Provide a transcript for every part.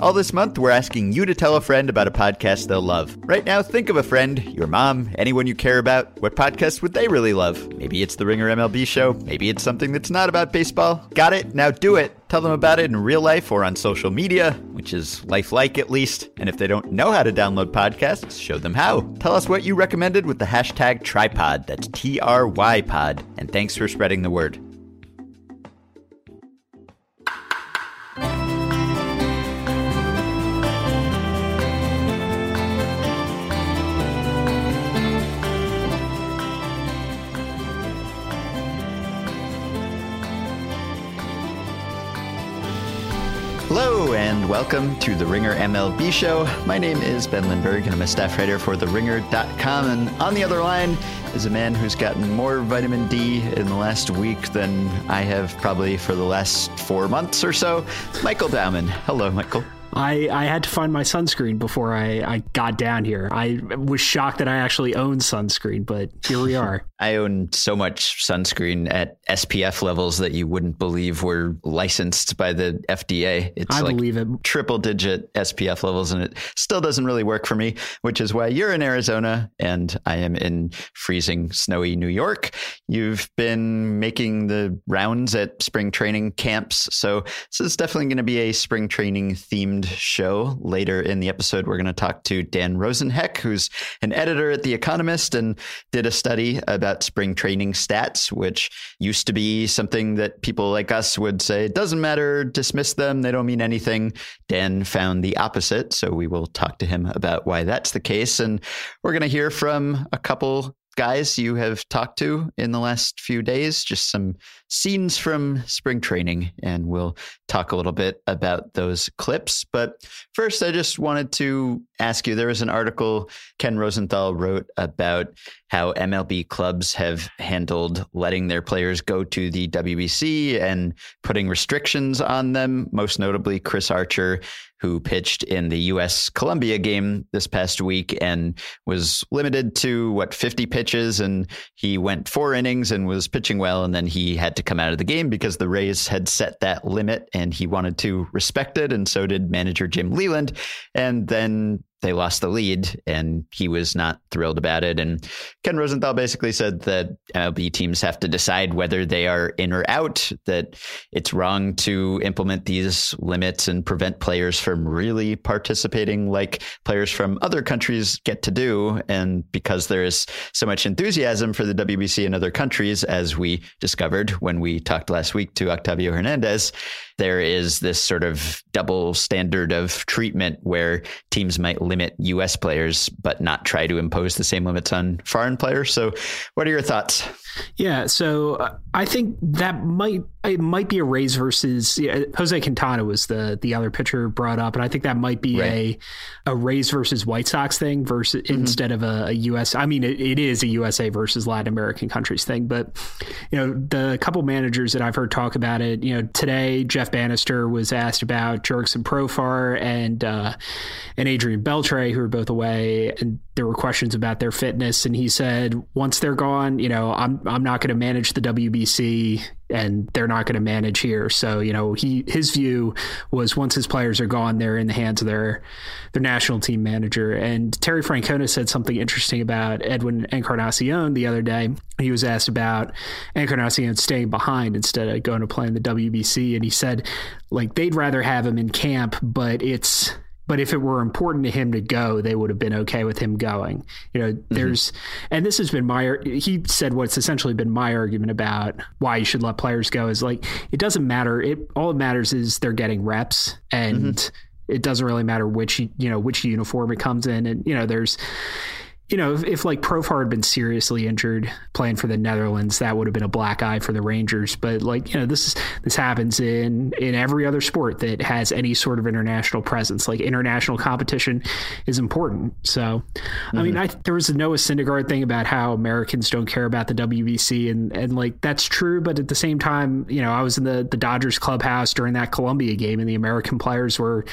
All this month, we're asking you to tell a friend about a podcast they'll love. Right now, think of a friend, your mom, anyone you care about. What podcast would they really love? Maybe it's the Ringer MLB show. Maybe it's something that's not about baseball. Got it? Now do it. Tell them about it in real life or on social media, which is lifelike at least. And if they don't know how to download podcasts, show them how. Tell us what you recommended with the hashtag trypod. That's T R Y pod. And thanks for spreading the word. Hello and welcome to the Ringer MLB show. My name is Ben Lindbergh and I'm a staff writer for TheRinger.com. And on the other line is a man who's gotten more vitamin D in the last week than I have probably for the last four months or so. Michael Baumann. Hello, Michael. I, I had to find my sunscreen before I, I got down here. I was shocked that I actually own sunscreen, but here we are. I own so much sunscreen at SPF levels that you wouldn't believe were licensed by the FDA. It's I like believe it. triple digit SPF levels, and it still doesn't really work for me, which is why you're in Arizona and I am in freezing, snowy New York. You've been making the rounds at spring training camps. So this is definitely going to be a spring training themed show. Later in the episode, we're going to talk to Dan Rosenheck, who's an editor at The Economist and did a study about spring training stats, which used to be something that people like us would say, it doesn't matter, dismiss them, they don't mean anything. Dan found the opposite. So we will talk to him about why that's the case. And we're going to hear from a couple guys you have talked to in the last few days, just some scenes from spring training, and we'll talk a little bit about those clips. But first, I just wanted to ask you there was an article Ken Rosenthal wrote about how MLB clubs have handled letting their players go to the WBC and putting restrictions on them, most notably Chris Archer who pitched in the U.S. Colombia game this past week and was limited to what 50 pitches, and he went four innings and was pitching well, and then he had to come out of the game because the Rays had set that limit, and he wanted to respect it, and so did manager Jim Leyland. and then they lost the lead and he was not thrilled about it. And Ken Rosenthal basically said that uh, MLB teams have to decide whether they are in or out, that it's wrong to implement these limits and prevent players from really participating like players from other countries get to do. And because there is so much enthusiasm for the WBC in other countries, as we discovered when we talked last week to Octavio Hernandez, there is this sort of double standard of treatment where teams might limit U.S. players but not try to impose the same limits on foreign players. So, what are your thoughts? Yeah, so uh, I think that might it might be a Rays versus yeah, Jose Quintana was the the other pitcher brought up, and I think that might be right. a a Rays versus White Sox thing versus mm-hmm. instead of a, a, U.S. I mean, it, it is a USA versus Latin American countries thing, but you know, the couple managers that I've heard talk about it, you know, today Jeff Banister was asked about Jurickson Profar and uh, and Adrian Beltre, who are both away, and there were questions about their fitness, and he said once they're gone, you know, I'm I'm not going to manage the WBC and they're not going to manage here. So, you know, he his view was once his players are gone, they're in the hands of their their national team manager. And Terry Francona said something interesting about Edwin Encarnacion the other day. He was asked about Encarnacion staying behind instead of going to play in the WBC, and he said like they'd rather have him in camp, but it's but if it were important to him to go, they would have been okay with him going. You know, mm-hmm. there's, mm-hmm. and this has been my, he said what's essentially been my argument about why you should let players go is like, it doesn't matter. It, all it matters is they're getting reps and mm-hmm. it doesn't really matter which, you know, which uniform it comes in. And, you know, there's, you know, if, if like Profar had been seriously injured playing for the Netherlands, that would have been a black eye for the Rangers. But like, you know, this is this happens in in every other sport that has any sort of international presence. Like international competition is important. So, mm-hmm. I mean, mm-hmm. I there was a Noah Syndergaard thing about how Americans don't care about the WBC, and and like that's true. But at the same time, you know, I was in the the Dodgers clubhouse during that Colombia game, and the American players were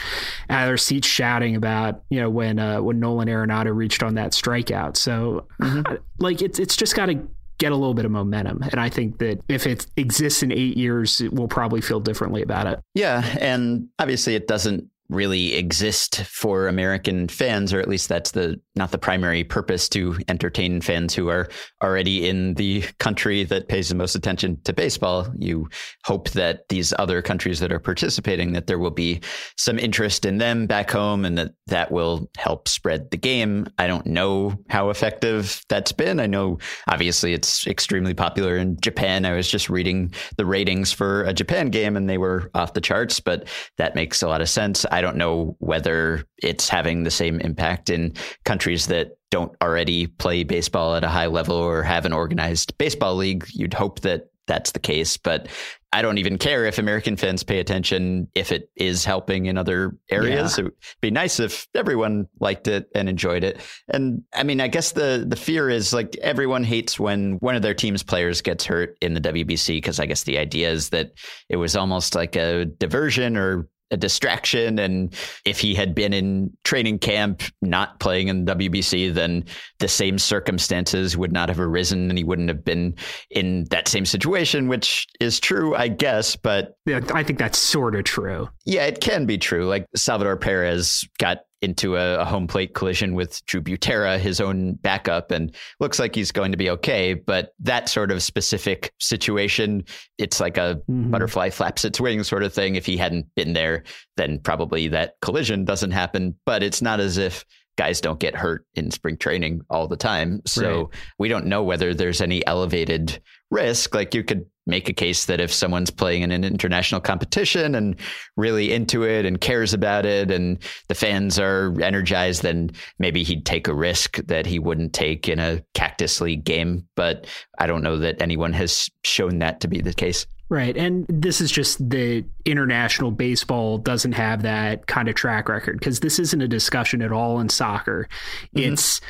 at their seats shouting about you know when uh, when Nolan Arenado reached on that strike strikeout. So, mm-hmm. like, it's it's just got to get a little bit of momentum. And I think that if it exists in eight years, we'll probably feel differently about it. Yeah. And obviously, it doesn't really exist for American fans, or at least that's the not the primary purpose to entertain fans who are already in the country that pays the most attention to baseball. You hope that these other countries that are participating that there will be some interest in them back home and that that will help spread the game. I don't know how effective that's been. I know obviously it's extremely popular in Japan. I was just reading the ratings for a Japan game and they were off the charts, but that makes a lot of sense. I don't know whether it's having the same impact in countries that don't already play baseball at a high level or have an organized baseball league. You'd hope that that's the case, but I don't even care if American fans pay attention if it is helping in other areas. Yeah. It would be nice if everyone liked it and enjoyed it. And I mean, I guess the the fear is like everyone hates when one of their team's players gets hurt in the WBC because I guess the idea is that it was almost like a diversion or a distraction. And if he had been in training camp, not playing in the WBC, then the same circumstances would not have arisen and he wouldn't have been in that same situation, which is true, I guess. But yeah, I think that's sort of true. Yeah, it can be true. Like Salvador Perez got into a, a, home plate collision with Drew Butera, his own backup, and looks like he's going to be okay. But that sort of specific situation, it's like a mm-hmm. butterfly flaps its wings sort of thing. If he hadn't been there, then probably that collision doesn't happen. But it's not as if guys don't get hurt in spring training all the time. So right. we don't know whether there's any elevated risk. Like you could make a case that if someone's playing in an international competition and really into it and cares about it and the fans are energized, then maybe he'd take a risk that he wouldn't take in a Cactus League game. But I don't know that anyone has shown that to be the case. Right. And this is just the international baseball doesn't have that kind of track record because this isn't a discussion at all in soccer. Mm-hmm. It's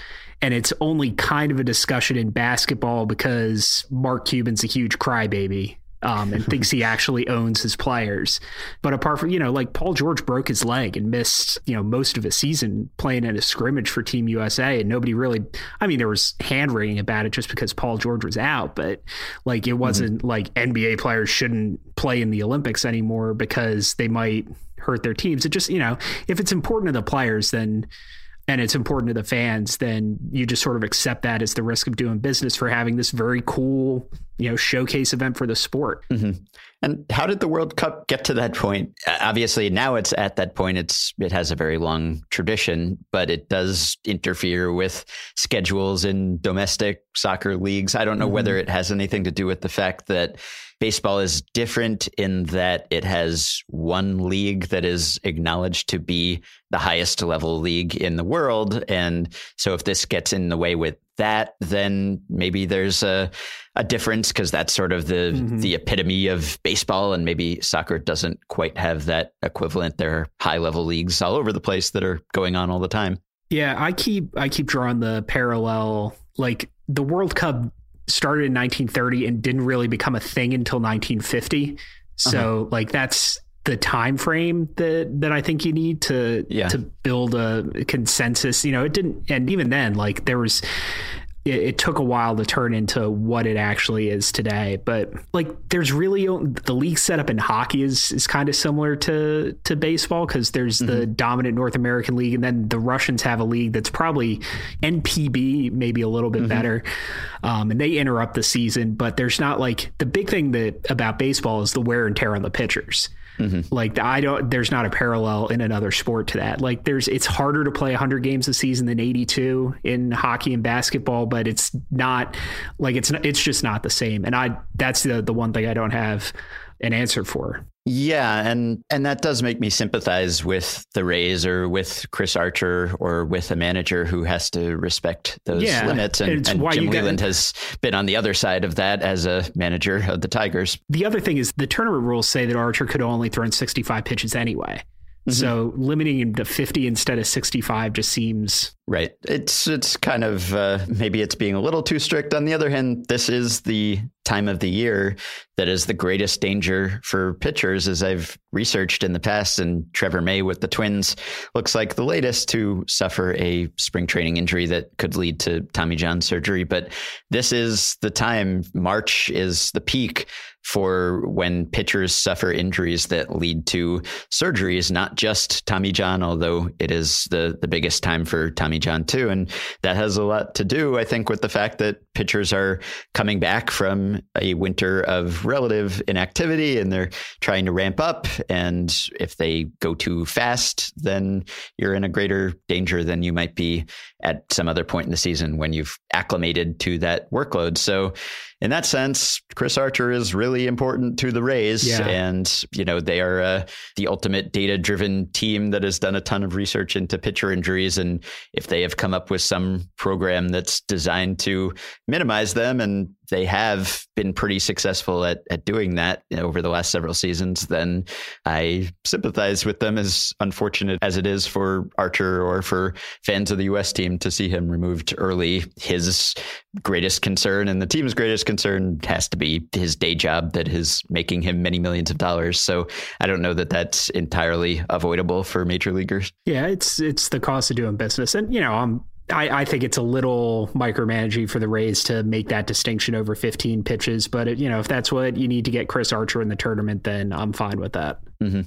and it's only kind of a discussion in basketball because Mark Cuban's a huge crybaby um, and thinks he actually owns his players. But apart from, you know, like Paul George broke his leg and missed, you know, most of his season playing in a scrimmage for Team USA. And nobody really, I mean, there was hand wringing about it just because Paul George was out, but like it wasn't mm-hmm. like NBA players shouldn't play in the Olympics anymore because they might hurt their teams. It just, you know, if it's important to the players, then and it's important to the fans, then you just sort of accept that as the risk of doing business for having this very cool, you know, showcase event for the sport. Mm-hmm. And how did the World Cup get to that point? Obviously, now it's at that point. It's it has a very long tradition, but it does interfere with schedules in domestic soccer leagues. I don't know mm-hmm. whether it has anything to do with the fact that baseball is different in that it has one league that is acknowledged to be the highest level league in the world. And so if this gets in the way with that, then maybe there's a, a difference because that's sort of the, mm-hmm. the epitome of baseball. And maybe soccer doesn't quite have that equivalent. There are high level leagues all over the place that are going on all the time. Yeah, I keep I keep drawing the parallel. Like the World Cup started in 1930 and didn't really become a thing until 1950. So uh-huh. like that's the time frame that that I think you need to yeah. to build a consensus. You know, it didn't, and even then, like there was it, it, took a while to turn into what it actually is today. But like, there's really the league setup in hockey is is kind of similar to to baseball because there's mm-hmm. the dominant North American league, and then the Russians have a league that's probably NPB, maybe a little bit mm-hmm. better, um, and they interrupt the season. But there's not like the big thing that about baseball is the wear and tear on the pitchers. Mm-hmm. Like I don't, there's not a parallel in another sport to that. Like there's, it's harder to play 100 games a season than 82 in hockey and basketball, but it's not like it's it's just not the same. And I, that's the the one thing I don't have an answer for. Yeah, and and that does make me sympathize with the Rays or with Chris Archer or with a manager who has to respect those yeah, limits. And, and Jim Leyland got, has been on the other side of that as a manager of the Tigers. The other thing is the tournament rules say that Archer could only throw in 65 pitches anyway. Mm-hmm. So limiting him to 50 instead of 65 just seems Right. It's it's kind of uh, maybe it's being a little too strict. On the other hand, this is the time of the year that is the greatest danger for pitchers, as I've researched in the past. And Trevor May with the Twins looks like the latest to suffer a spring training injury that could lead to Tommy John surgery. But this is the time. March is the peak for when pitchers suffer injuries that lead to surgeries, not just Tommy John, although it is the, the biggest time for Tommy John too. And that has a lot to do, I think, with the fact that pitchers are coming back from a winter of relative inactivity and they're trying to ramp up. And if they go too fast, then you're in a greater danger than you might be at some other point in the season when you've acclimated to that workload. So in that sense, Chris Archer is really important to the Rays. Yeah. And, you know, they are uh, the ultimate data driven team that has done a ton of research into pitcher injuries. And if they have come up with some program that's designed to minimize them and they have been pretty successful at, at doing that over the last several seasons, then I sympathize with them as unfortunate as it is for Archer or for fans of the U.S. team to see him removed early. His greatest concern and the team's greatest concern has to be his day job that is making him many millions of dollars. So I don't know that that's entirely avoidable for major leaguers. Yeah, it's it's the cost of doing business. And, you know, I'm I, I, think it's a little micromanaging for the Rays to make that distinction over 15 pitches. But it, you know, if that's what you need to get Chris Archer in the tournament, then I'm fine with that. Mm-hmm.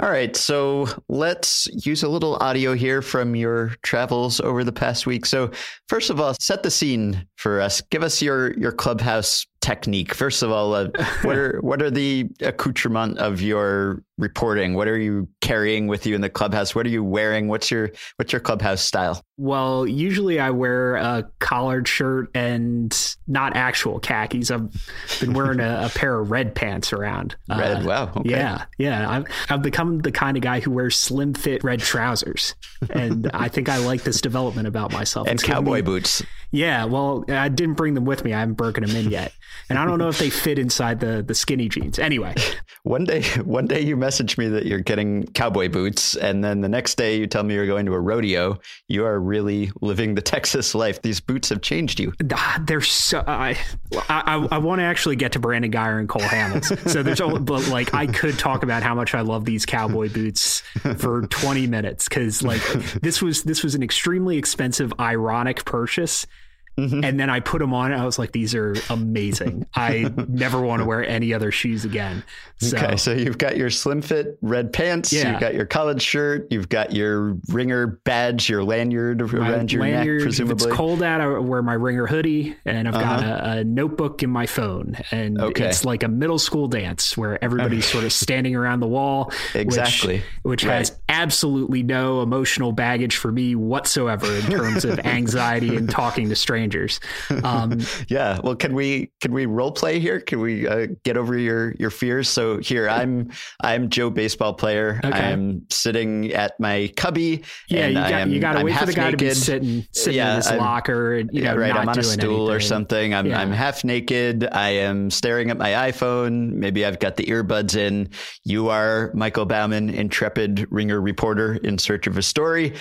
All right, so let's use a little audio here from your travels over the past week. So, first of all, set the scene for us. Give us your your clubhouse technique. First of all, uh, what are what are the accoutrement of your reporting? What are you carrying with you in the clubhouse? What are you wearing? What's your what's your clubhouse style? Well, usually I wear a collared shirt and not actual khakis. I've been wearing a, a pair of red pants around. Red, uh, wow. Okay. Yeah, yeah. I've, I've become the kind of guy who wears slim fit red trousers, and I think I like this development about myself. And it's cowboy me, boots. Yeah, well, I didn't bring them with me. I haven't broken them in yet, and I don't know if they fit inside the the skinny jeans. Anyway, one day, one day you message me that you're getting cowboy boots, and then the next day you tell me you're going to a rodeo. You are really living the Texas life. These boots have changed you. Ah, they're so. I I, I want to actually get to Brandon Guyer and Cole Hamels. So there's, but like I could talk about how much I love these cowboy boots for 20 minutes because like this was this was an extremely expensive, ironic purchase Mm-hmm. And then I put them on. And I was like, these are amazing. I never want to wear any other shoes again. So, okay, so you've got your slim fit red pants. Yeah. You've got your college shirt. You've got your ringer badge, your lanyard around your lanyard, neck, presumably. If it's cold out, I wear my ringer hoodie, and I've uh-huh. got a, a, notebook in my phone. And okay. it's like a middle school dance where everybody's sort of standing around the wall. Exactly. Which, which right. has absolutely no emotional baggage for me whatsoever in terms of anxiety and talking to strangers strangers. Um, yeah. Well, can we can we role play here? Can we uh, get over your your fears? So here, I'm I'm Joe, baseball player. Okay. I'm sitting at my cubby. Yeah, you got, am, you got to wait for the guy naked. to be sitting sitting yeah, in his I'm, locker. And, you know, yeah, right. I'm on a stool anything. or something. I'm yeah. I'm half naked. I am staring at my iPhone. Maybe I've got the earbuds in. You are Michael Baumann, intrepid ringer reporter in search of a story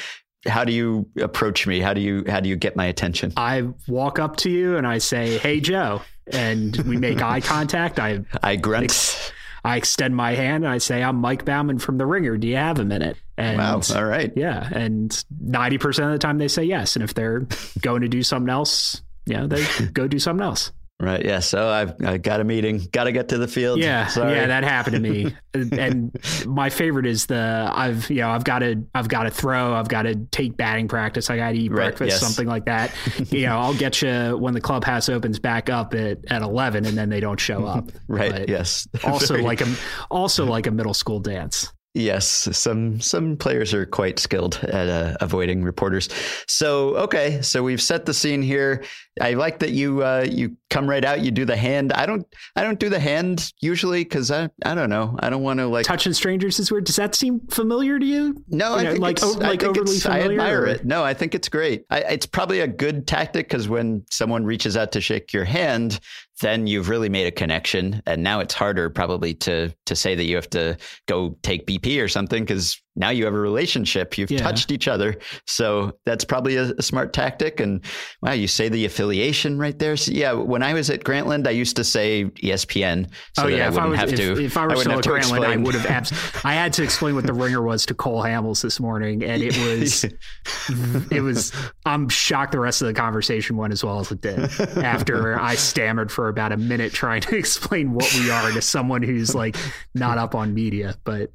how do you approach me? How do you how do you get my attention? I walk up to you and I say, "Hey, Joe," and we make eye contact. I I grunt. Ex- I extend my hand and I say, "I'm Mike Baumann from The Ringer. Do you have a minute?" And wow! All right. Yeah, and ninety percent of the time they say yes, and if they're going to do something else, yeah, they go do something else. Right. Yeah. So I've I got a meeting. Got to get to the field. Yeah. Sorry. Yeah. That happened to me. and my favorite is the I've you know I've got to I've got to throw. I've got to take batting practice. I got to eat right, breakfast. Yes. Something like that. you know, I'll get you when the clubhouse opens back up at, at eleven, and then they don't show up. right. But yes. also Very... like a also like a middle school dance. Yes, some some players are quite skilled at uh, avoiding reporters. So okay, so we've set the scene here. I like that you uh, you come right out. You do the hand. I don't I don't do the hand usually because I I don't know. I don't want to like touching strangers is weird. Does that seem familiar to you? No, you I know, think like it's, like I overly familiar. I admire or? it. No, I think it's great. I, it's probably a good tactic because when someone reaches out to shake your hand, then you've really made a connection, and now it's harder probably to to say that you have to go take BP or something because now you have a relationship. You've yeah. touched each other. So that's probably a, a, smart tactic. And wow, you say the affiliation right there. So yeah, when I was at Grantland, I used to say ESPN. So oh, yeah. I if I, was, if, to, if I were still at Grantland, explain. I would have abs- I had to explain what the ringer was to Cole Hamels this morning. And it was, it was, I'm shocked the rest of the conversation went as well as it did after I stammered for about a minute trying to explain what we are to someone who's like not up on media. But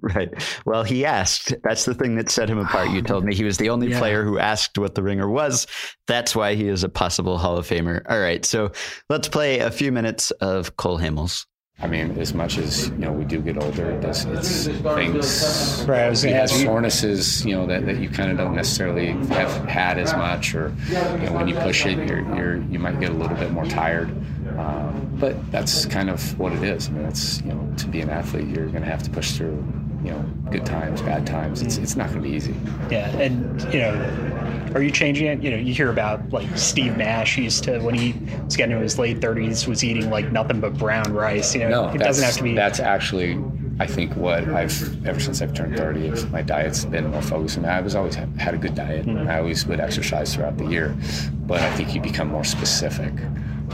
right. Well, he asked. That's the thing that set him apart. You told me he was the only yeah. player who asked what the ringer was. That's why he is a possible Hall of Famer. All right. So let's play a few minutes of Cole Hamels. I mean, as much as you know, we do get older. It's, it's things. Right. I was you have sorenesses, you know, that, that you kind of don't necessarily have had as much, or you know, when you push it, you're, you're you might get a little bit more tired. Um, but that's kind of what it is. I mean, it's you know, to be an athlete, you're going to have to push through you know good times, bad times. It's it's not going to be easy. Yeah, and you know, are you changing it? You know, you hear about like Steve Nash used to when he was getting into his late thirties was eating like nothing but brown rice. You know, no, it doesn't have to be. That's actually. I think what I've ever since I've turned 30, my diet's been more focused. And I was always had a good diet. Mm-hmm. I always would exercise throughout the year, but I think you become more specific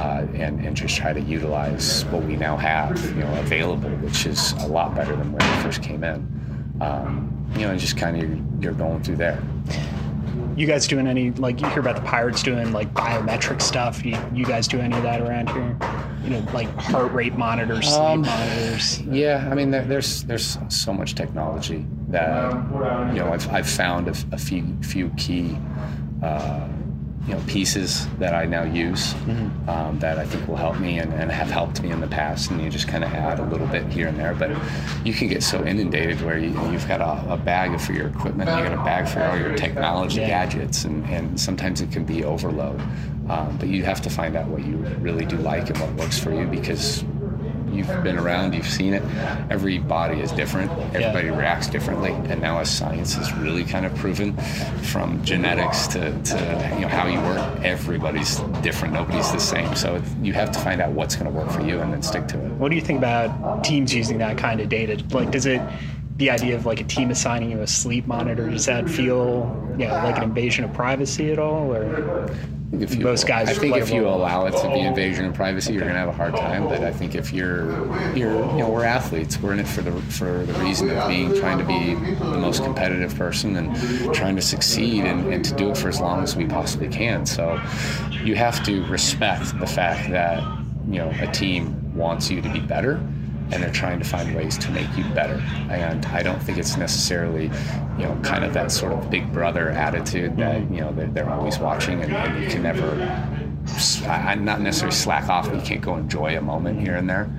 uh, and, and just try to utilize what we now have, you know, available, which is a lot better than when we first came in. Um, you know, and just kind of you're going through there. You guys doing any like you hear about the pirates doing like biometric stuff? You, you guys do any of that around here? You know, like heart rate monitors, sleep um, monitors. Yeah, I mean, there, there's there's so much technology that you know I've, I've found a, a few few key. Uh, you know pieces that I now use mm-hmm. um, that I think will help me and, and, have helped me in the past. And you just kind of add a little bit here and there, but you can get so inundated where you, have got a, a, bag for your equipment, you got a bag for all your technology yeah. gadgets, and, and sometimes it can be overload. Um, but you have to find out what you really do like and what works for you because you've been around, you've seen it. Every body is different. Everybody yeah. reacts differently. And now, as science has really kind of proven, from genetics to, to you know how you work, everybody's different. Nobody's the same. So you have to find out what's going to work for you and then stick to it. What do you think about teams using that kind of data? Like, does it the idea of like a team assigning you a sleep monitor does that feel you know, like an invasion of privacy at all or if you, most guys. I think if you allow it to be invasion of privacy, you're going to have a hard time. But I think if you're, you're, you know, we're athletes. We're in it for the for the reason of being trying to be the most competitive person and trying to succeed and, and to do it for as long as we possibly can. So you have to respect the fact that you know a team wants you to be better and they're trying to find ways to make you better. And I don't think it's necessarily, you know, kind of that sort of big brother attitude that, mm-hmm. you know, they're, they're always watching and, and, you can never, I'm not necessarily slack off, but you can't go enjoy a moment here and there.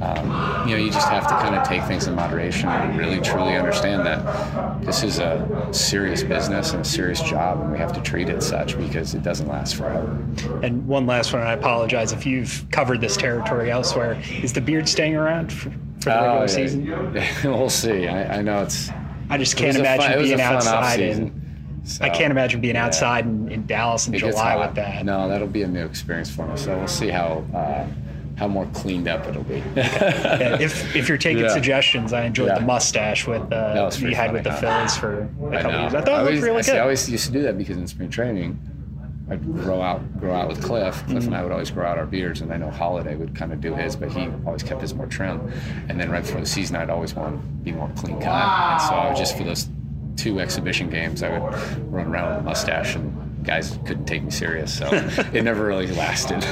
Um, you know, you just have to kind of take things in moderation and really truly understand that this is a serious business and a serious job, and we have to treat it such because it doesn't last forever. And one last one, and I apologize if you've covered this territory elsewhere. Is the beard staying around for, for the regular oh, season? we'll see. I, I, know it's. I just can't imagine fun, being outside and. So, I can't imagine being yeah. outside in, in Dallas in July with that. No, that'll be a new experience for me. So we'll see how uh, how more cleaned up it'll be. yeah, if if you're taking yeah. suggestions, I enjoyed yeah. the mustache with uh, you had with the Phillies for a couple years. I thought I always, it looked really I, good. I always used to do that because in spring training, I'd grow out grow out with Cliff. Cliff mm-hmm. and I would always grow out our beards, and I know Halladay would kind of do his, but he always kept his more trim. And then right before the season, I'd always want to be more clean cut, wow. and so I would just for those two exhibition games, I would run around with a mustache, and guys couldn't take me serious, so it never really lasted.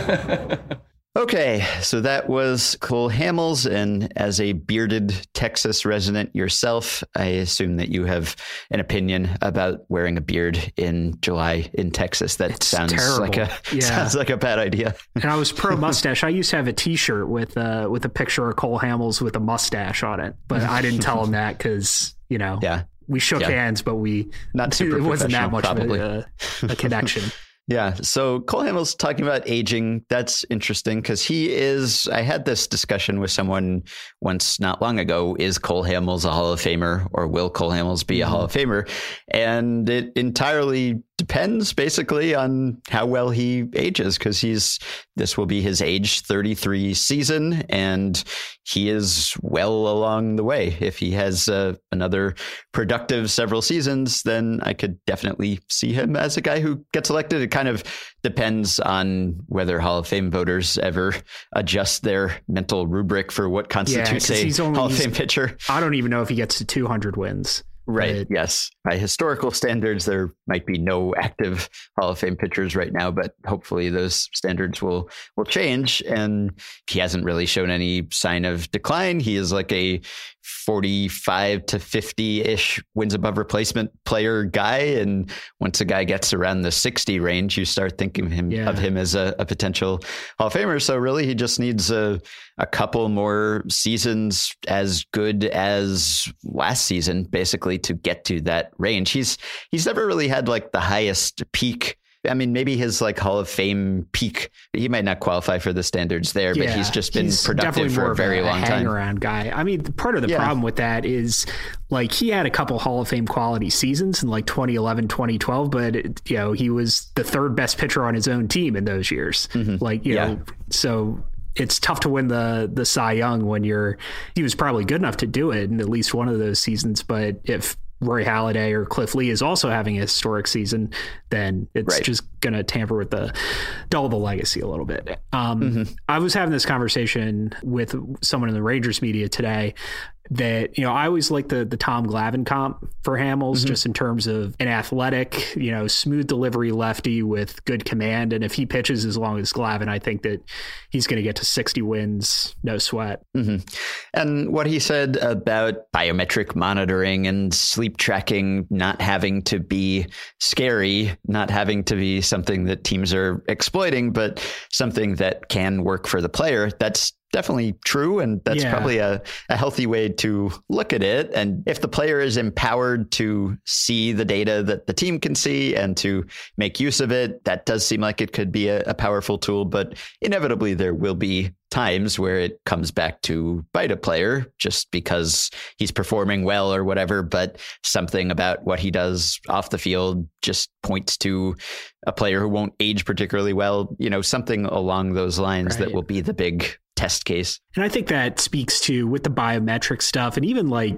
Okay, so that was Cole Hamels. And as a bearded Texas resident yourself, I assume that you have an opinion about wearing a beard in July in Texas. That it's sounds terrible. like a yeah. sounds like a bad idea. And I was pro mustache. I used to have a T-shirt with uh, with a picture of Cole Hamels with a mustache on it, but I didn't tell him that because you know, yeah, we shook yeah. hands, but we not super. It wasn't that much probably. of a, a connection. Yeah. So Cole Hamels talking about aging. That's interesting because he is. I had this discussion with someone once not long ago. Is Cole Hamels a Hall of Famer or will Cole Hamels be a mm-hmm. Hall of Famer? And it entirely depends basically on how well he ages because he's this will be his age 33 season, and he is well along the way. If he has uh, another productive several seasons, then I could definitely see him as a guy who gets elected. It kind of depends on whether Hall of Fame voters ever adjust their mental rubric for what constitutes yeah, a only, Hall of Fame pitcher. I don't even know if he gets to 200 wins. Right. yes. By historical standards, there might be no active Hall of Fame pitchers right now, but hopefully those standards will will change. And he hasn't really shown any sign of decline. He is like a 45 to 50 ish wins above replacement player guy. And once a guy gets around the 60 range, you start thinking of him, yeah. of him as a, a, potential Hall of Famer. So really, he just needs a, a couple more seasons as good as last season, basically, to get to that range. He's he's never really had like the highest peak I mean, maybe his like Hall of Fame peak, he might not qualify for the standards there, yeah, but he's just been he's productive for a very a, long time. around guy. I mean, part of the yeah. problem with that is like he had a couple Hall of Fame quality seasons in like 2011, 2012, but it, you know, he was the third best pitcher on his own team in those years. Mm-hmm. Like, you yeah. know, so it's tough to win the the Cy Young when you're he was probably good enough to do it in at least one of those seasons, but if Roy Halladay or Cliff Lee is also having a historic season, then it's right. just going to tamper with the dull the legacy a little bit. Um, mm-hmm. I was having this conversation with someone in the Rangers media today that you know I always like the the Tom Glavine comp for Hamels mm-hmm. just in terms of an athletic, you know, smooth delivery lefty with good command and if he pitches as long as Glavine, I think that he's going to get to 60 wins no sweat. Mm-hmm. And what he said about biometric monitoring and sleep tracking not having to be scary, not having to be something that teams are exploiting, but something that can work for the player, that's definitely true. And that's yeah. probably a, a healthy way to look at it. And if the player is empowered to see the data that the team can see and to make use of it, that does seem like it could be a, a powerful tool. But inevitably, there will be times where it comes back to bite a player just because he's performing well or whatever, but something about what he does off the field just points to a player who won't age particularly well, you know, something along those lines right. that will be the big test case. And I think that speaks to with the biometric stuff and even like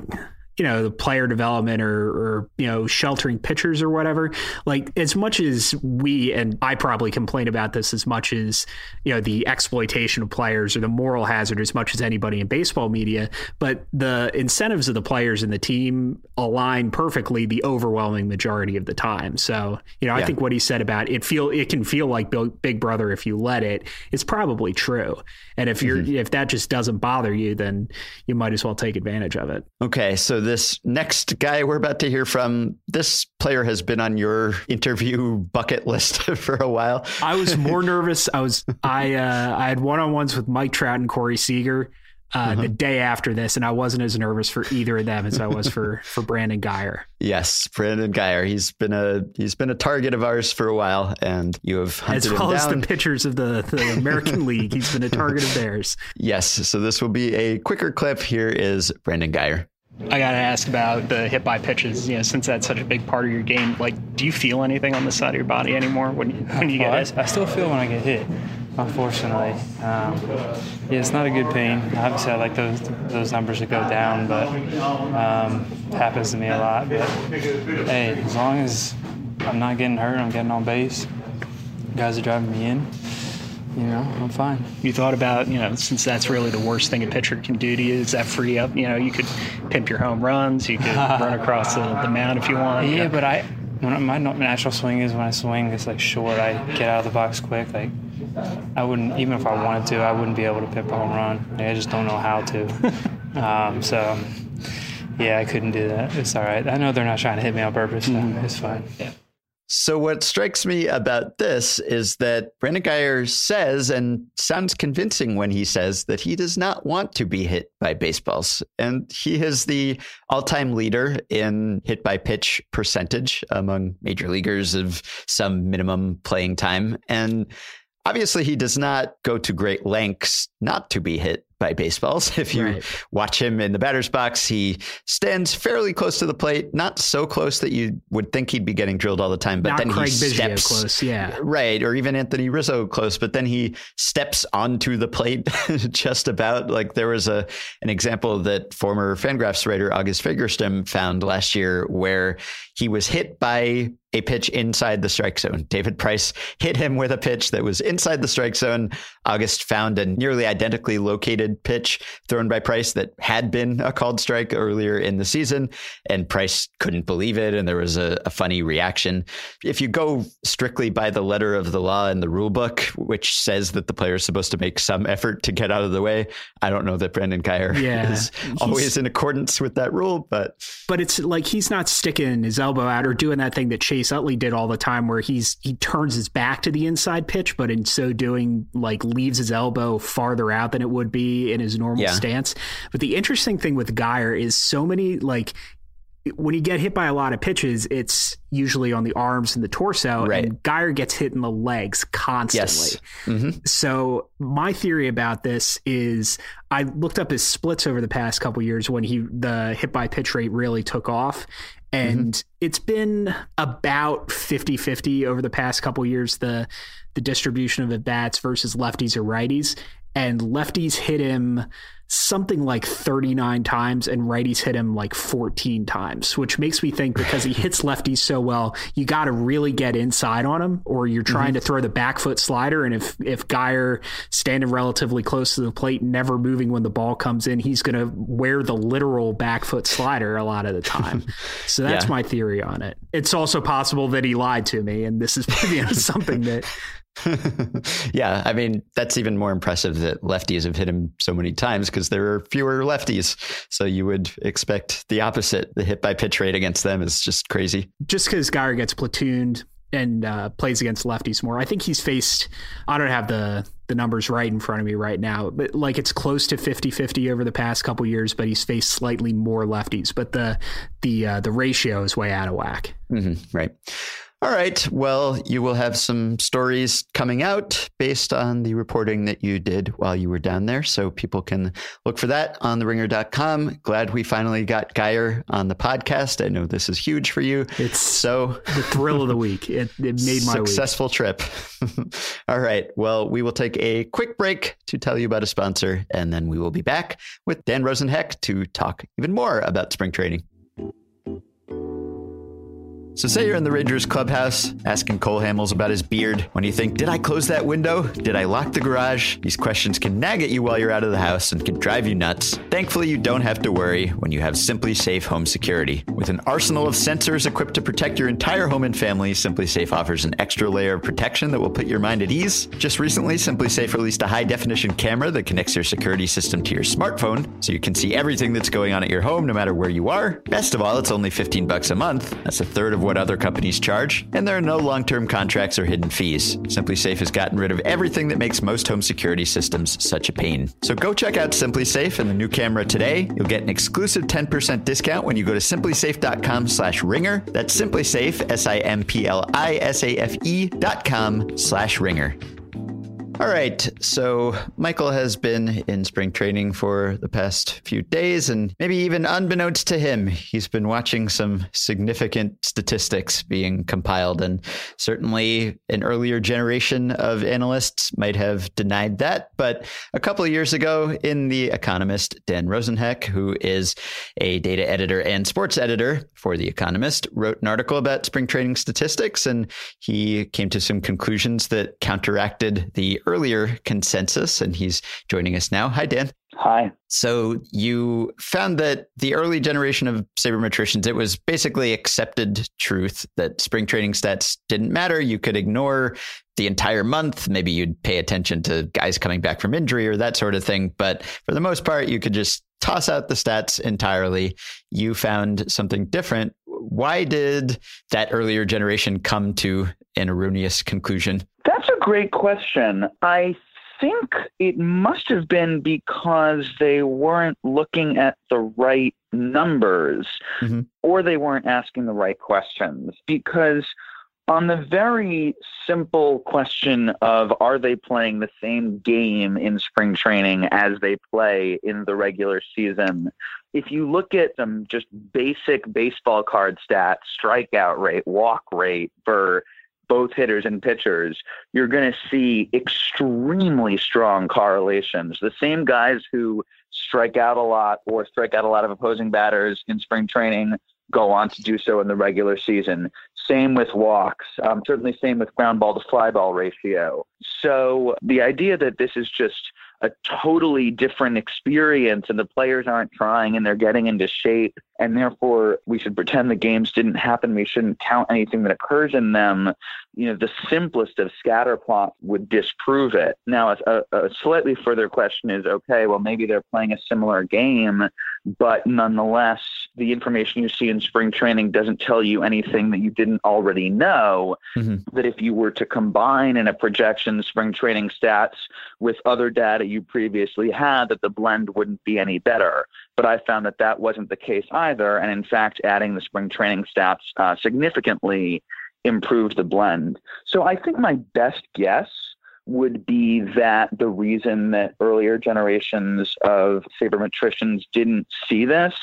you know the player development or, or you know sheltering pitchers or whatever like as much as we and i probably complain about this as much as you know the exploitation of players or the moral hazard as much as anybody in baseball media but the incentives of the players and the team align perfectly the overwhelming majority of the time so you know yeah. i think what he said about it feel it can feel like big brother if you let it, it is probably true and if you're mm-hmm. if that just doesn't bother you then you might as well take advantage of it okay so this next guy we're about to hear from, this player has been on your interview bucket list for a while. I was more nervous. I was I uh, I had one on ones with Mike Trout and Corey Seager. Uh, uh-huh. the day after this, and I wasn't as nervous for either of them as I was for for Brandon Guyer. Yes, Brandon Guyer. He's been a he's been a target of ours for a while, and you have hunted as well him as the pitchers of the, the American League. He's been a target of theirs. Yes, so this will be a quicker clip. Here is Brandon Guyer. I got to ask about the hit by pitches. You know, since that's such a big part of your game, like, do you feel anything on the side of your body anymore when you, when you get hit? I, I, still feel when I get hit. Unfortunately, um, yeah, it's not a good pain. Obviously, I like those those numbers to go down, but um, happens to me a lot. But hey, as long as I'm not getting hurt, I'm getting on base. Guys are driving me in you know, I'm fine. You thought about, you know, since that's really the worst thing a pitcher can do to you, is that free up? You know, you could pimp your home runs, you could run across the, the mound if you want. Yeah, but I, when my natural swing is when I swing, it's like short. I get out of the box quick. Like I wouldn't, even if I wanted to, I wouldn't be able to pimp a home run. Like, I just don't know how to. um, so, yeah, I couldn't do that. It's all right. I know they're not trying to hit me on purpose. So mm-hmm. It's fine. Yeah. So, what strikes me about this is that Brandon Guyer says, and sounds convincing when he says, that he does not want to be hit by baseballs. And he is the all time leader in hit by pitch percentage among major leaguers of some minimum playing time. And obviously, he does not go to great lengths not to be hit by baseballs. If you right. watch him in the batter's box, he stands fairly close to the plate, not so close that you would think he'd be getting drilled all the time, but not then Craig he Biggio steps close, yeah, right, or even Anthony Rizzo close, but then he steps onto the plate just about. Like there was a an example that former Fangraphs writer August Fagerstrom found last year where he was hit by a pitch inside the strike zone. David Price hit him with a pitch that was inside the strike zone. August found a nearly identically located pitch thrown by Price that had been a called strike earlier in the season, and Price couldn't believe it, and there was a, a funny reaction. If you go strictly by the letter of the law in the rule book, which says that the player is supposed to make some effort to get out of the way, I don't know that Brandon Guyer yeah, is always in accordance with that rule, but but it's like he's not sticking his elbow out or doing that thing that Chase Chase Utley did all the time, where he's he turns his back to the inside pitch, but in so doing, like leaves his elbow farther out than it would be in his normal yeah. stance. But the interesting thing with Guyer is so many like when you get hit by a lot of pitches, it's usually on the arms and the torso, right. and Guyer gets hit in the legs constantly. Yes. Mm-hmm. So my theory about this is I looked up his splits over the past couple years when he the hit by pitch rate really took off, and mm-hmm. it's been about 50-50 over the past couple years the the distribution of at bats versus lefties or righties and lefties hit him something like 39 times and righties hit him like 14 times, which makes me think because he hits lefties so well, you got to really get inside on him or you're trying mm-hmm. to throw the back foot slider. And if, if Guyer standing relatively close to the plate, never moving when the ball comes in, he's going to wear the literal back foot slider a lot of the time. so that's yeah. my theory on it. It's also possible that he lied to me and this is you know, something that yeah, I mean that's even more impressive that lefties have hit him so many times because there are fewer lefties. So you would expect the opposite. The hit by pitch rate against them is just crazy. Just because Guyer gets platooned and uh, plays against lefties more. I think he's faced I don't have the the numbers right in front of me right now, but like it's close to 50-50 over the past couple years, but he's faced slightly more lefties, but the the uh, the ratio is way out of whack. Mm-hmm, right. All right. Well, you will have some stories coming out based on the reporting that you did while you were down there. So people can look for that on theringer.com. Glad we finally got Guyer on the podcast. I know this is huge for you. It's so the thrill of the week. It, it made my successful week. trip. All right. Well, we will take a quick break to tell you about a sponsor, and then we will be back with Dan Rosenheck to talk even more about spring training. So, say you're in the Rangers clubhouse asking Cole Hamels about his beard when you think, Did I close that window? Did I lock the garage? These questions can nag at you while you're out of the house and can drive you nuts. Thankfully, you don't have to worry when you have SimpliSafe Home Security. With an arsenal of sensors equipped to protect your entire home and family, SimpliSafe offers an extra layer of protection that will put your mind at ease. Just recently, SimpliSafe released a high definition camera that connects your security system to your smartphone so you can see everything that's going on at your home no matter where you are. Best of all, it's only 15 bucks a month. That's a third of what other companies charge, and there are no long term contracts or hidden fees. SimpliSafe has gotten rid of everything that makes most home security systems such a pain. So go check out SimpliSafe and the new camera today. You'll get an exclusive 10% discount when you go to simplisafe.com slash ringer. That's SimpliSafe, S I M P L I S A F E dot com slash ringer. All right. So Michael has been in spring training for the past few days, and maybe even unbeknownst to him, he's been watching some significant statistics being compiled. And certainly an earlier generation of analysts might have denied that. But a couple of years ago in The Economist, Dan Rosenheck, who is a data editor and sports editor for The Economist, wrote an article about spring training statistics. And he came to some conclusions that counteracted the earlier consensus, and he's joining us now. Hi, Dan. Hi. So you found that the early generation of sabermetricians, it was basically accepted truth that spring training stats didn't matter. You could ignore the entire month. Maybe you'd pay attention to guys coming back from injury or that sort of thing. But for the most part, you could just toss out the stats entirely. You found something different. Why did that earlier generation come to an erroneous conclusion? Great question. I think it must have been because they weren't looking at the right numbers mm-hmm. or they weren't asking the right questions. Because On the very simple question of are they playing the same game in spring training as they play in the regular season, if you look at some just basic baseball card stats, strikeout rate, walk rate for both hitters and pitchers, you're going to see extremely strong correlations. The same guys who strike out a lot or strike out a lot of opposing batters in spring training go on to do so in the regular season. Same with walks, um, certainly same with ground ball to fly ball ratio. So the idea that this is just a totally different experience and the players aren't trying and they're getting into shape. And therefore we should pretend the games didn't happen. We shouldn't count anything that occurs in them. You know the simplest of scatter plots would disprove it. Now a, a slightly further question is okay well maybe they're playing a similar game but nonetheless the information you see in spring training doesn't tell you anything that you didn't already know. Mm-hmm. That if you were to combine in a projection spring training stats with other data you previously had, that the blend wouldn't be any better. But I found that that wasn't the case either. And in fact, adding the spring training stats uh, significantly improved the blend. So I think my best guess would be that the reason that earlier generations of sabermetricians didn't see this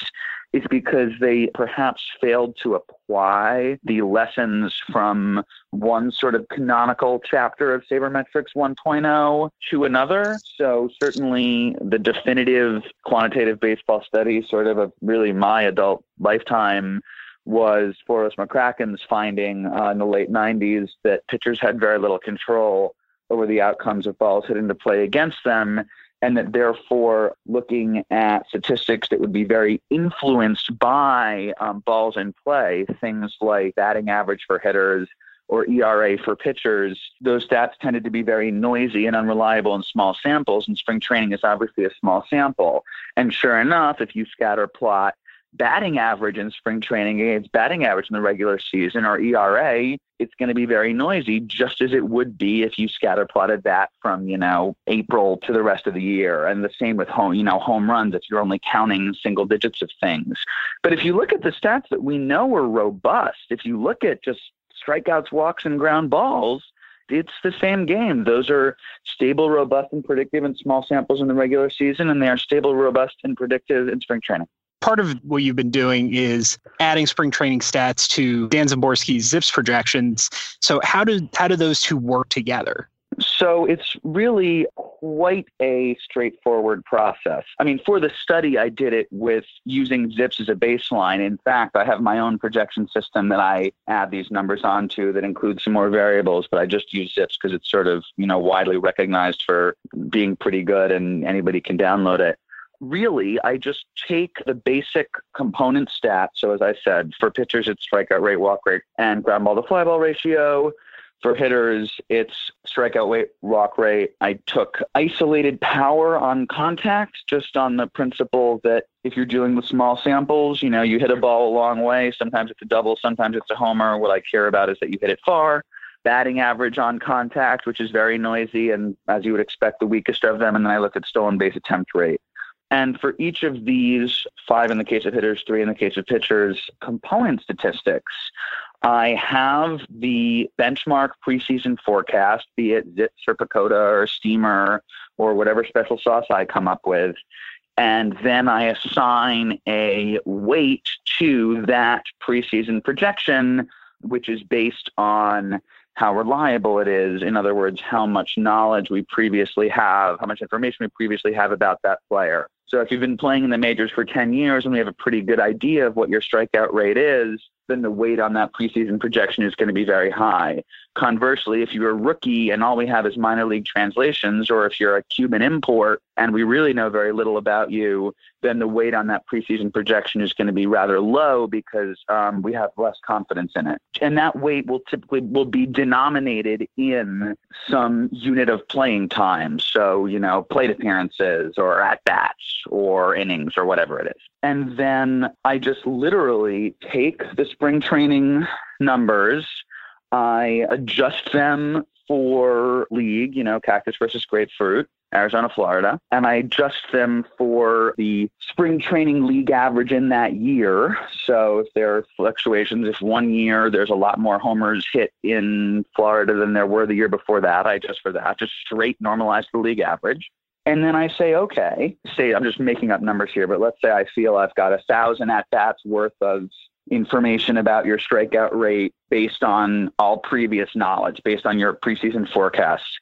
is because they perhaps failed to apply the lessons from one sort of canonical chapter of Sabermetrics 1.0 to another. So, certainly, the definitive quantitative baseball study, sort of, of really my adult lifetime, was Voros McCracken's finding uh, in the late 90s that pitchers had very little control over the outcomes of balls hit into play against them and that therefore looking at statistics that would be very influenced by um, balls in play, things like batting average for hitters or ERA for pitchers, those stats tended to be very noisy and unreliable in small samples, and spring training is obviously a small sample. And sure enough, if you scatter plot batting average in spring training against batting average in the regular season or ERA, it's going to be very noisy, just as it would be if you scatter plotted that from, you know, April to the rest of the year. And the same with home, you know, home runs if you're only counting single digits of things. But if you look at the stats that we know are robust, if you look at just strikeouts, walks, and ground balls, it's the same game. Those are stable, robust, and predictive in small samples in the regular season, and they are stable, robust, and predictive in spring training part of what you've been doing is adding spring training stats to Dan Szymborski's ZiPS projections. So how do how do those two work together? So it's really quite a straightforward process. I mean, for the study, I did it with using ZiPS as a baseline. In fact, I have my own projection system that I add these numbers onto that includes some more variables, but I just use ZiPS because it's sort of, you know, widely recognized for being pretty good and anybody can download it really, I just take the basic component stats. So, as I said, for pitchers, it's strikeout rate, walk rate, and ground ball to fly ball ratio. For hitters, it's strikeout rate, walk rate. I took isolated power on contact just on the principle that if you're dealing with small samples, you know, you hit a ball a long way. Sometimes it's a double, sometimes it's a homer. What I care about is that you hit it far batting average on contact, which is very noisy and as you would expect, the weakest of them. And then I look at stolen base attempt rate. And for each of these, five in the case of hitters, three in the case of pitchers, component statistics, I have the benchmark preseason forecast, be it ZiPS or PECOTA or Steamer or whatever special sauce I come up with. And then I assign a weight to that preseason projection, which is based on how reliable it is. In other words, how much knowledge we previously have, how much information we previously have about that player. So if you've been playing in the majors for 10 years and we have a pretty good idea of what your strikeout rate is, then the weight on that preseason projection is going to be very high. Conversely, if you're a rookie and all we have is minor league translations, or if you're a Cuban import and we really know very little about you, then the weight on that preseason projection is going to be rather low because um, we have less confidence in it. And that weight will typically will be denominated in some unit of playing time. So, you know, plate appearances or at bats or innings or whatever it is. And then I just literally take the spring training numbers, I adjust them for league, you know, cactus versus grapefruit. Arizona, Florida, and I adjust them for the spring training league average in that year. So if there are fluctuations, if one year there's a lot more homers hit in Florida than there were the year before that, I adjust for that, just straight normalize the league average. And then I say, okay, say I'm just making up numbers here, but let's say I feel I've got a thousand at bats worth of information about your strikeout rate based on all previous knowledge, based on your preseason forecasts.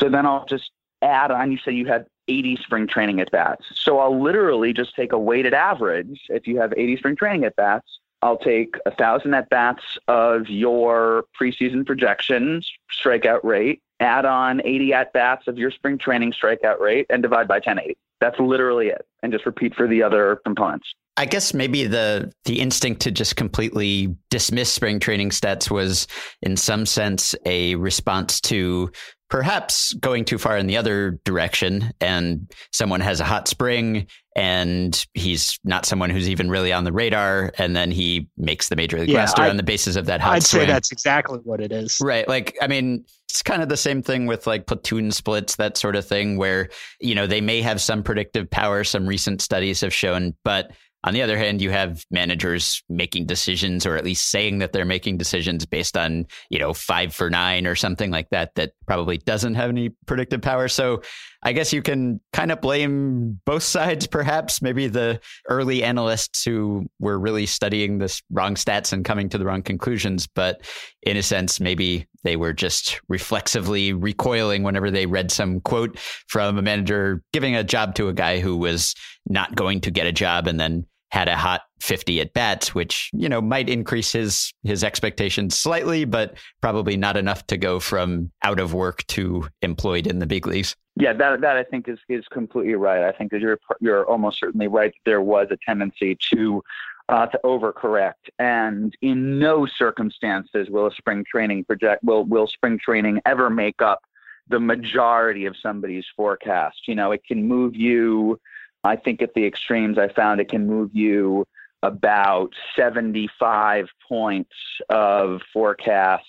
So then I'll just add on, you say you had 80 spring training at bats. So I'll literally just take a weighted average. If you have 80 spring training at bats, I'll take a thousand at bats of your preseason projections strikeout rate, add on 80 at bats of your spring training strikeout rate, and divide by 1080. That's literally it. And just repeat for the other components. I guess maybe the the instinct to just completely dismiss spring training stats was in some sense a response to perhaps going too far in the other direction and someone has a hot spring and he's not someone who's even really on the radar and then he makes the major league yeah, roster I, on the basis of that hot spring. I'd swing. say that's exactly what it is. Right. Like I mean it's kind of the same thing with like platoon splits that sort of thing where you know they may have some predictive power some recent studies have shown but on the other hand, you have managers making decisions or at least saying that they're making decisions based on, you know, five for nine or something like that, that probably doesn't have any predictive power. So I guess you can kind of blame both sides, perhaps. Maybe the early analysts who were really studying this wrong stats and coming to the wrong conclusions. But in a sense, maybe they were just reflexively recoiling whenever they read some quote from a manager giving a job to a guy who was not going to get a job and then had a hot 50 at bats, which, you know, might increase his his expectations slightly, but probably not enough to go from out of work to employed in the big leagues. Yeah, that that I think is is completely right. I think that you're you're almost certainly right. That there was a tendency to uh, to overcorrect, and in no circumstances will a spring training project will will spring training ever make up the majority of somebody's forecast. You know, it can move you I think at the extremes, I found it can move you about 75 points of forecast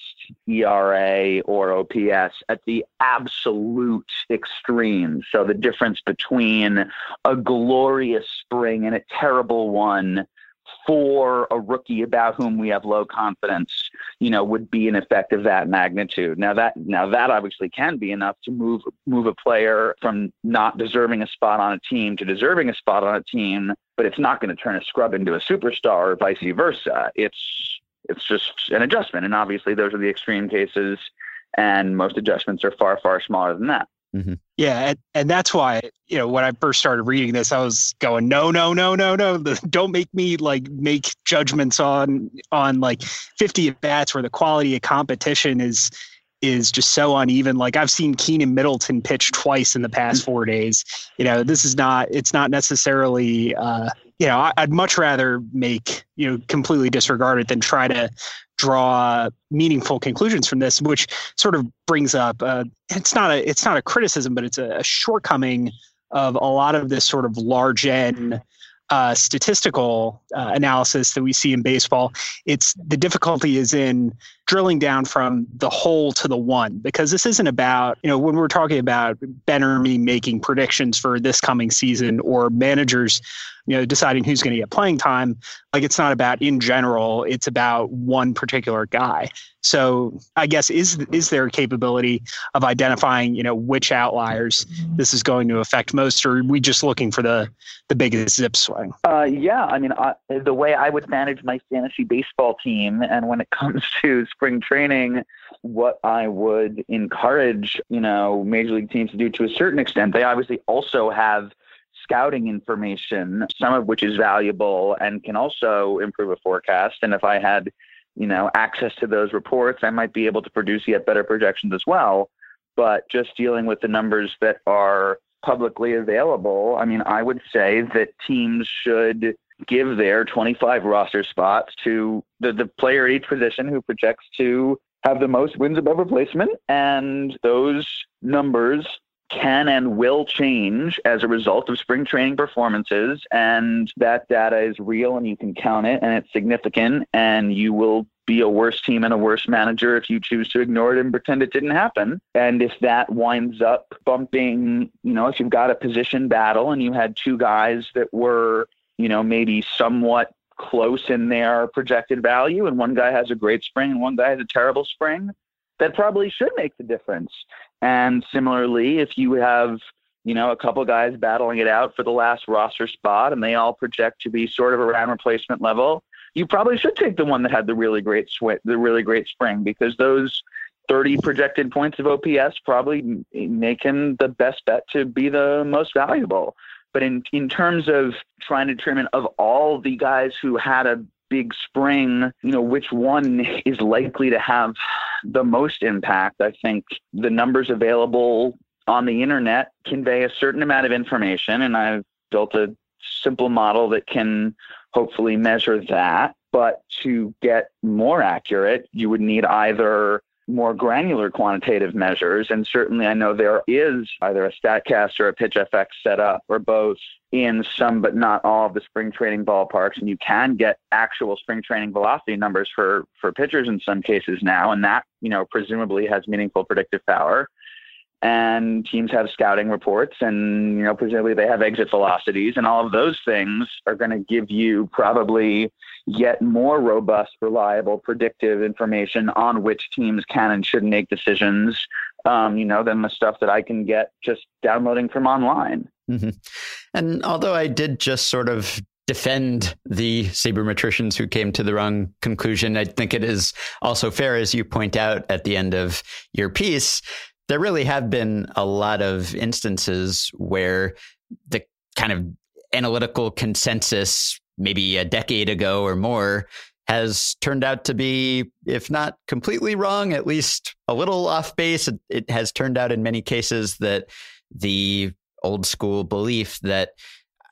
ERA or OPS at the absolute extreme. So the difference between a glorious spring and a terrible one for a rookie about whom we have low confidence, you know, would be an effect of that magnitude. Now that now that obviously can be enough to move move a player from not deserving a spot on a team to deserving a spot on a team, but it's not going to turn a scrub into a superstar or vice versa. It's it's just an adjustment, and obviously those are the extreme cases, and most adjustments are far far smaller than that. Mm-hmm. Yeah, and, and that's why you know when I first started reading this, I was going, no, no, no, no, no, don't make me like make judgments on on like fifty at bats where the quality of competition is is just so uneven. Like I've seen Keynan Middleton pitch twice in the past mm. four days. You know, this is not it's not necessarily uh, you know, I'd much rather make, you know, completely disregard it than try to draw meaningful conclusions from this, which sort of brings up uh, it's not a it's not a criticism, but it's a, a shortcoming of a lot of this sort of large N uh, statistical uh, analysis that we see in baseball. It's the difficulty is in drilling down from the whole to the one because this isn't about you know when we're talking about Ben or me making predictions for this coming season or managers you know deciding who's going to get playing time like it's not about in general it's about one particular guy so i guess is is there a capability of identifying you know which outliers this is going to affect most or are we just looking for the the biggest ZiPS swing uh, yeah i mean I, the way i would manage my fantasy baseball team and when it comes to spring training what i would encourage you know major league teams to do to a certain extent they obviously also have scouting information, some of which is valuable and can also improve a forecast. And if I had, you know, access to those reports, I might be able to produce yet better projections as well. But just dealing with the numbers that are publicly available, I mean, I would say that teams should give their 25 roster spots to the, the player at each position who projects to have the most wins above replacement. And those numbers can and will change as a result of spring training performances. And that data is real and you can count it and it's significant. And you will be a worse team and a worse manager if you choose to ignore it and pretend it didn't happen. And if that winds up bumping, you know, if you've got a position battle and you had two guys that were, you know, maybe somewhat close in their projected value and one guy has a great spring and one guy has a terrible spring, that probably should make the difference. And similarly, if you have, you know, a couple guys battling it out for the last roster spot and they all project to be sort of around replacement level, you probably should take the one that had the really great sw- the really great spring because those 30 projected points of OPS probably make him the best bet to be the most valuable. But in, in terms of trying to determine of all the guys who had a big spring, you know, which one is likely to have the most impact, I think the numbers available on the internet convey a certain amount of information. And I've built a simple model that can hopefully measure that. But to get more accurate, you would need either more granular quantitative measures. And certainly, I know there is either a StatCast or a PitchFX set up or both in some, but not all of the spring training ballparks. And you can get actual spring training velocity numbers for, for pitchers in some cases now. And that, you know, presumably has meaningful predictive power. And teams have scouting reports and, you know, presumably they have exit velocities and all of those things are going to give you probably yet more robust, reliable, predictive information on which teams can and should make decisions, um, you know, than the stuff that I can get just downloading from online. Mm-hmm. And although I did just sort of defend the sabermetricians who came to the wrong conclusion, I think it is also fair, as you point out at the end of your piece, there really have been a lot of instances where the kind of analytical consensus maybe a decade ago or more has turned out to be, if not completely wrong, at least a little off base. It, has turned out in many cases that the old school belief that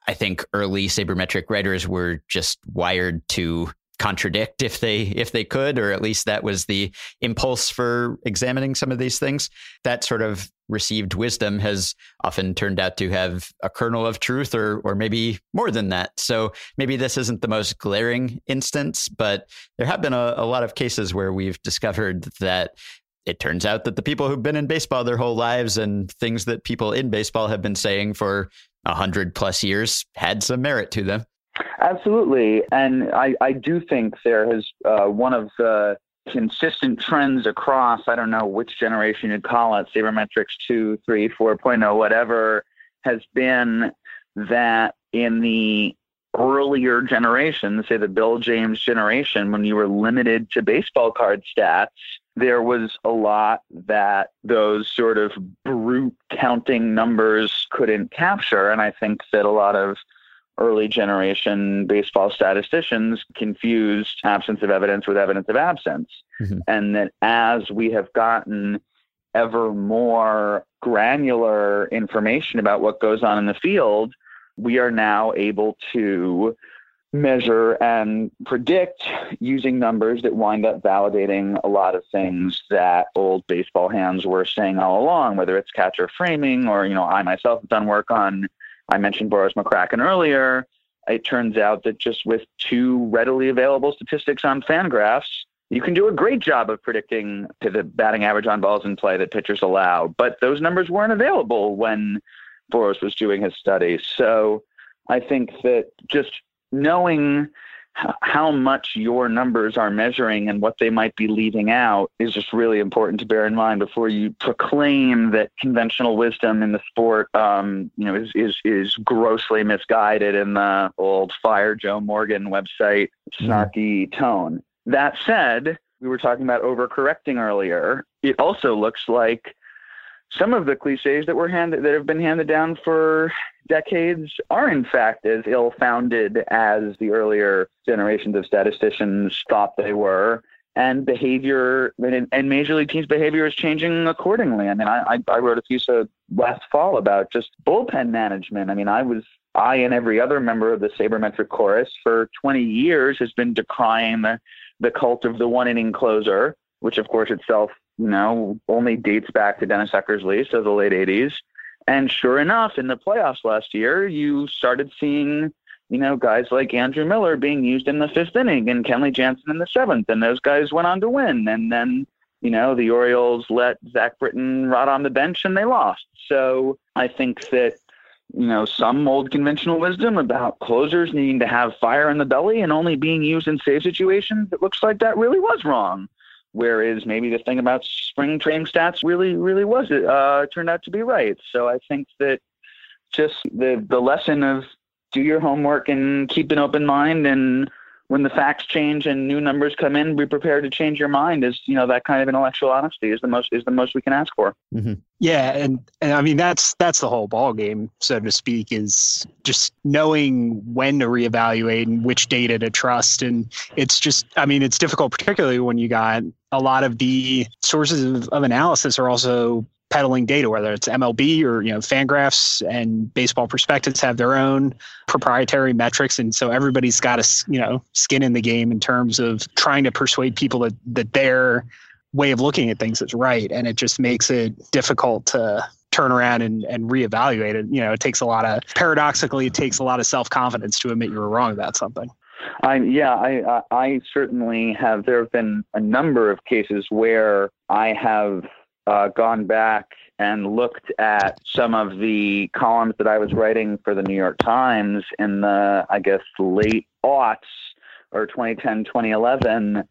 I think early sabermetric writers were just wired to contradict if they if they could or at least that was the impulse for examining some of these things. That sort of received wisdom has often turned out to have a kernel of truth or or maybe more than that. So maybe this isn't the most glaring instance but there have been a, a lot of cases where we've discovered that it turns out that the people who've been in baseball their whole lives and things that people in baseball have been saying for a hundred plus years had some merit to them Absolutely. And I, I do think there has uh, one of the consistent trends across, I don't know which generation you'd call it, sabermetrics 2, 3, 4.0, whatever, has been that in the earlier generation, say the Bill James generation, when you were limited to baseball card stats, there was a lot that those sort of brute counting numbers couldn't capture. And I think that a lot of early generation baseball statisticians confused absence of evidence with evidence of absence. Mm-hmm. And that as we have gotten ever more granular information about what goes on in the field, we are now able to measure and predict using numbers that wind up validating a lot of things that old baseball hands were saying all along, whether it's catcher framing or, you know, I myself have done work on I mentioned Voros McCracken earlier. It turns out that just with two readily available statistics on Fangraphs, you can do a great job of predicting the batting average on balls in play that pitchers allow. But those numbers weren't available when Voros was doing his study. So I think that just knowing how much your numbers are measuring and what they might be leaving out is just really important to bear in mind before you proclaim that conventional wisdom in the sport, um, you know, is, is is grossly misguided in the old fire Joe Morgan website snarky mm-hmm. tone. That said, we were talking about overcorrecting earlier. It also looks like some of the cliches that were handed that have been handed down for decades are in fact as ill-founded as the earlier generations of statisticians thought they were. And behavior and, major league teams behavior is changing accordingly. I mean I, I wrote a piece uh, last fall about just bullpen management. I mean i was i and every other member of the sabermetric chorus for 20 years has been decrying the, the cult of the one inning closer which of course itself you know, only dates back to Dennis Eckersley, so the late 80s. And sure enough, in the playoffs last year, you started seeing, you know, guys like Andrew Miller being used in the fifth inning and Kenley Jansen in the seventh, and those guys went on to win. And then, you know, the Orioles let Zach Britton rot on the bench and they lost. So I think that you know, some old conventional wisdom about closers needing to have fire in the belly and only being used in save situations, it looks like that really was wrong. Whereas maybe the thing about spring training stats really, really was it uh, turned out to be right. So I think that just the the lesson of do your homework and keep an open mind and when the facts change and new numbers come in, be prepared to change your mind. Is you know that kind of intellectual honesty is the most is the most we can ask for. Mm-hmm. Yeah, and and I mean that's that's the whole ball game, so to speak, is just knowing when to reevaluate and which data to trust. And it's just, I mean, it's difficult, particularly when you got a lot of the sources of, of analysis are also peddling data, whether it's MLB or you know Fangraphs and Baseball Prospectus have their own proprietary metrics, and so everybody's got a you know skin in the game in terms of trying to persuade people that that their way of looking at things is right, and it just makes it difficult to turn around and, and reevaluate it. You know, it takes a lot of paradoxically, it takes a lot of self confidence to admit you were wrong about something. I yeah, I I certainly have. There have been a number of cases where I have uh, gone back and looked at some of the columns that I was writing for the New York Times in the, I guess, late aughts or 2010, 2011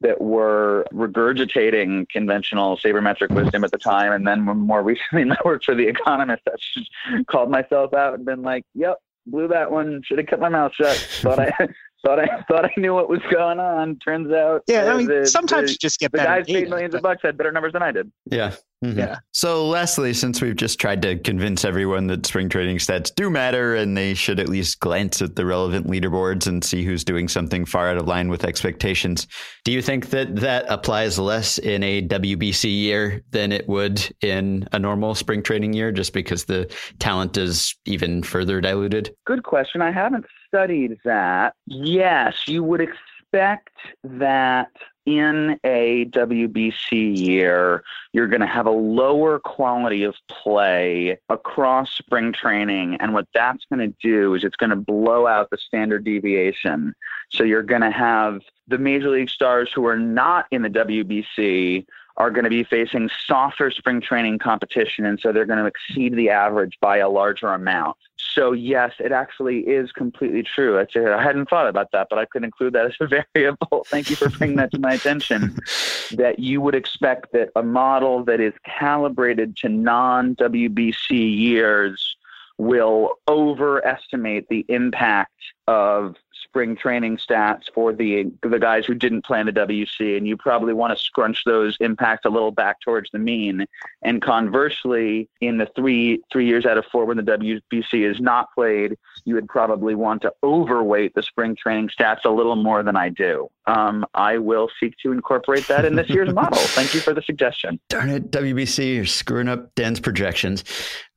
that were regurgitating conventional sabermetric wisdom at the time. And then more recently, I worked for The Economist. I called myself out and been like, yep, blew that one. Should have kept my mouth shut. Thought I thought I thought I knew what was going on. Turns out, yeah. I mean, the, sometimes the, you just get the guys paid millions but... of bucks had better numbers than I did. Yeah, mm-hmm. yeah. So, lastly, since we've just tried to convince everyone that spring training stats do matter and they should at least glance at the relevant leaderboards and see who's doing something far out of line with expectations, do you think that that applies less in a WBC year than it would in a normal spring training year, just because the talent is even further diluted? Good question. I haven't studied that, yes, you would expect that in a WBC year, you're going to have a lower quality of play across spring training. And what that's going to do is it's going to blow out the standard deviation. So you're going to have the major league stars who are not in the WBC are going to be facing softer spring training competition. And so they're going to exceed the average by a larger amount. So, yes, it actually is completely true. I hadn't thought about that, but I could include that as a variable. Thank you for bringing that to my attention. That you would expect that a model that is calibrated to non WBC years will overestimate the impact of spring training stats for the the guys who didn't play in the WC, and you probably want to scrunch those impacts a little back towards the mean. And conversely, in the three three years out of four when the WBC is not played, you would probably want to overweight the spring training stats a little more than I do. Um, I will seek to incorporate that in this year's model. Thank you for the suggestion. Darn it, WBC, you're screwing up Dan's projections.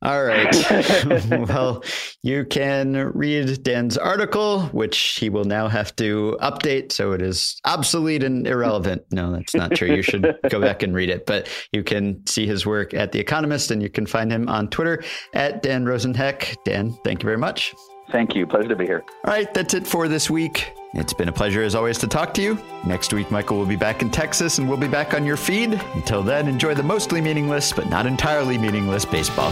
All right. well, you can read Dan's article, which he will now have to update. So it is obsolete and irrelevant. No, that's not true. You should go back and read it. But you can see his work at The Economist and you can find him on Twitter at Dan Rosenheck. Dan, thank you very much. Thank you. Pleasure to be here. All right. That's it for this week. It's been a pleasure as always to talk to you. Next week, Michael will be back in Texas and we'll be back on your feed. Until then, enjoy the mostly meaningless but not entirely meaningless baseball.